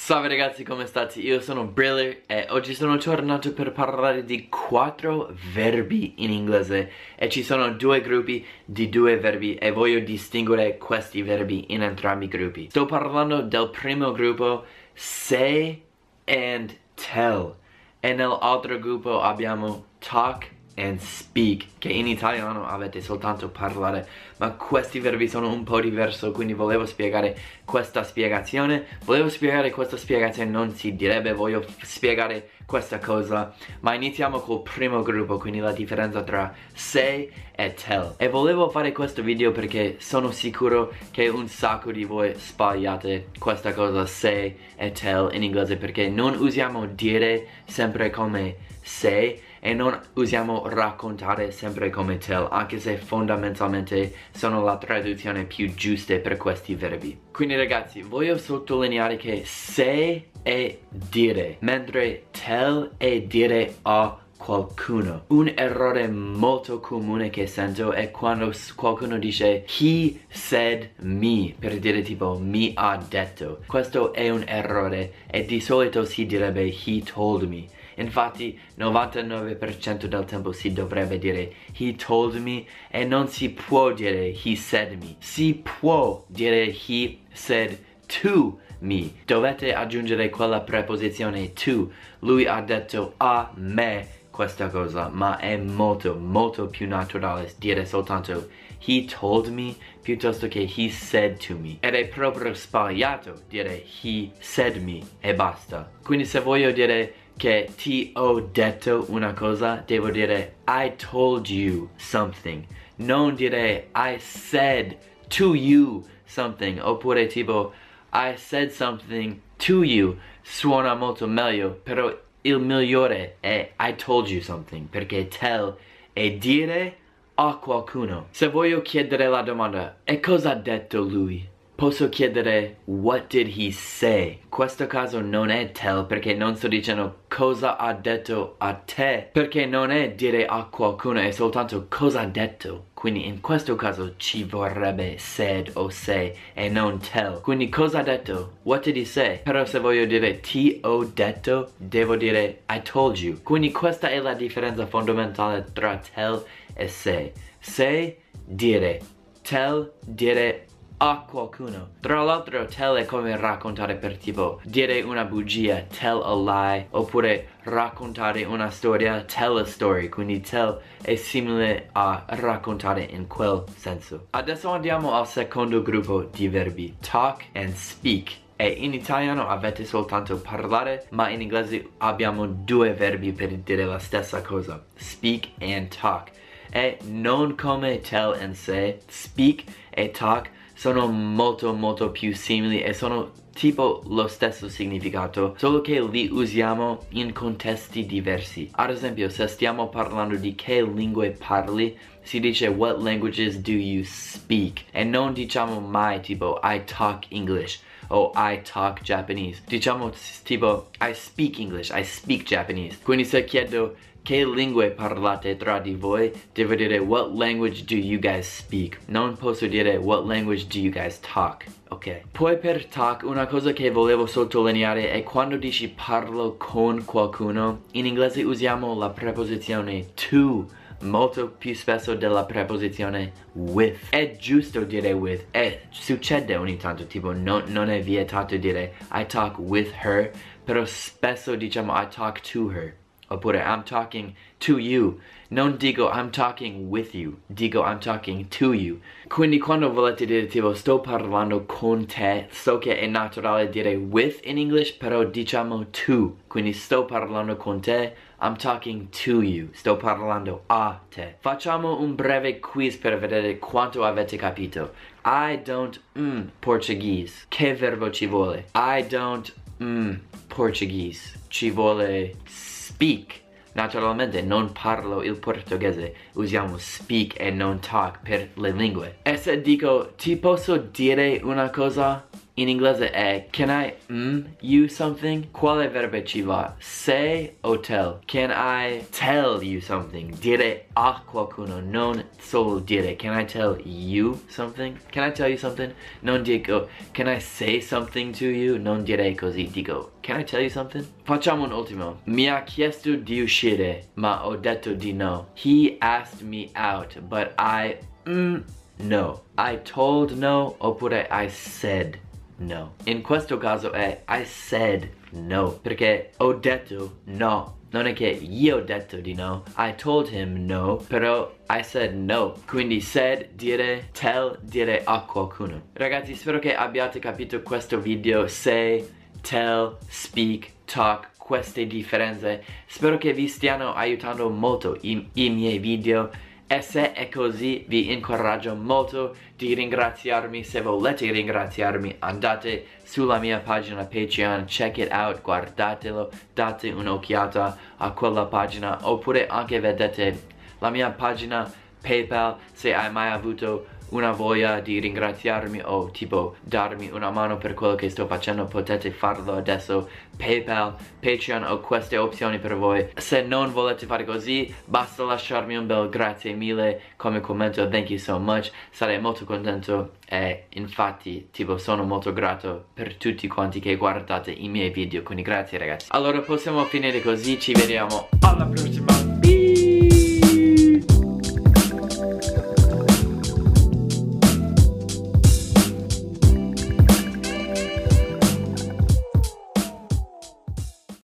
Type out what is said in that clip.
Salve ragazzi, come state? Io sono Briller e oggi sono tornato per parlare di quattro verbi in inglese e ci sono due gruppi di due verbi e voglio distinguere questi verbi in entrambi i gruppi. Sto parlando del primo gruppo say and tell e nell'altro gruppo abbiamo talk and speak che in italiano avete soltanto parlare ma questi verbi sono un po' diversi quindi volevo spiegare questa spiegazione. Volevo spiegare questa spiegazione non si direbbe voglio spiegare questa cosa ma iniziamo col primo gruppo quindi la differenza tra say e tell. E volevo fare questo video perché sono sicuro che un sacco di voi sbagliate questa cosa say e tell in inglese perché non usiamo dire sempre come say e non usiamo raccontare sempre come tell anche se fondamentalmente sono la traduzione più giusta per questi verbi. Quindi ragazzi voglio sottolineare che say è dire mentre tell è dire a qualcuno un errore molto comune che sento è quando qualcuno dice he said me per dire tipo mi ha detto questo è un errore e di solito si direbbe he told me Infatti 99% del tempo si dovrebbe dire he told me e non si può dire he said me. Si può dire he said to me. Dovete aggiungere quella preposizione to. Lui ha detto a me questa cosa, ma è molto molto più naturale dire soltanto he told me piuttosto che he said to me. Ed è proprio sbagliato dire he said me e basta. Quindi se voglio dire che ti ho detto una cosa, devo dire I told you something. Non dire I said to you something. Oppure tipo I said something to you. Suona molto meglio, però il migliore è I told you something. Perché tell è dire a qualcuno. Se voglio chiedere la domanda, e cosa ha detto lui? Posso chiedere what did he say? Questo caso non è tell perché non sto dicendo cosa ha detto a te perché non è dire a qualcuno è soltanto cosa ha detto quindi in questo caso ci vorrebbe said o say e non tell quindi cosa ha detto? What did he say? però se voglio dire ti ho detto devo dire I told you quindi questa è la differenza fondamentale tra tell e say say dire tell dire a qualcuno. Tra l'altro tell è come raccontare per tipo dire una bugia, tell a lie, oppure raccontare una storia, tell a story, quindi tell è simile a raccontare in quel senso. Adesso andiamo al secondo gruppo di verbi, talk and speak. E in italiano avete soltanto parlare, ma in inglese abbiamo due verbi per dire la stessa cosa, speak and talk. E non come tell and say, speak e talk sono molto molto più simili e sono tipo lo stesso significato solo che li usiamo in contesti diversi. Ad esempio se stiamo parlando di che lingue parli si dice what languages do you speak? E non diciamo mai tipo I talk English o I talk Japanese diciamo tipo I speak English, I speak Japanese quindi se chiedo che lingue parlate tra di voi, devo dire what language do you guys speak. Non posso dire what language do you guys talk. Ok. Poi per talk una cosa che volevo sottolineare è quando dici parlo con qualcuno, in inglese usiamo la preposizione to molto più spesso della preposizione with. È giusto dire with, e succede ogni tanto, tipo non, non è vietato dire I talk with her, però spesso diciamo I talk to her. Oppure I'm talking to you. Non dico I'm talking with you. Dico I'm talking to you. Quindi quando volete dire tipo sto parlando con te, so che è naturale dire with in English, però diciamo to. Quindi sto parlando con te, I'm talking to you. Sto parlando a te. Facciamo un breve quiz per vedere quanto avete capito. I don't mm Portuguese. Che verbo ci vuole? I don't mm Portuguese. Ci vuole speak. Naturalmente non parlo il portoghese, usiamo speak e non talk per le lingue. E se dico ti posso dire una cosa? In inglese è Can I mm you something? Quale verbo ci va? Say o tell? Can I tell you something? Dire a qualcuno, non solo dire Can I tell you something? Can I tell you something? Non dico Can I say something to you? Non direi così, dico Can I tell you something? Facciamo un ultimo. Mi ha chiesto di uscire, ma ho detto di no. He asked me out, but I mm, no. I told no oppure I said no. In questo caso è I said no, perché ho detto no. Non è che io ho detto di no, I told him no, però I said no. Quindi said, dire, tell, dire a qualcuno. Ragazzi, spero che abbiate capito questo video. Say, tell, speak, talk, queste differenze. Spero che vi stiano aiutando molto i, i miei video e se è così vi incoraggio molto di ringraziarmi. Se volete ringraziarmi andate sulla mia pagina Patreon check it out guardatelo date un'occhiata a quella pagina oppure anche vedete la mia pagina Paypal se hai mai avuto una voglia di ringraziarmi o tipo darmi una mano per quello che sto facendo potete farlo adesso. Paypal, Patreon o queste opzioni per voi. Se non volete fare così basta lasciarmi un bel grazie mille come commento thank you so much. Sarei molto contento e infatti tipo sono molto grato per tutti quanti che guardate i miei video. Quindi grazie ragazzi. Allora possiamo finire così ci vediamo alla prossima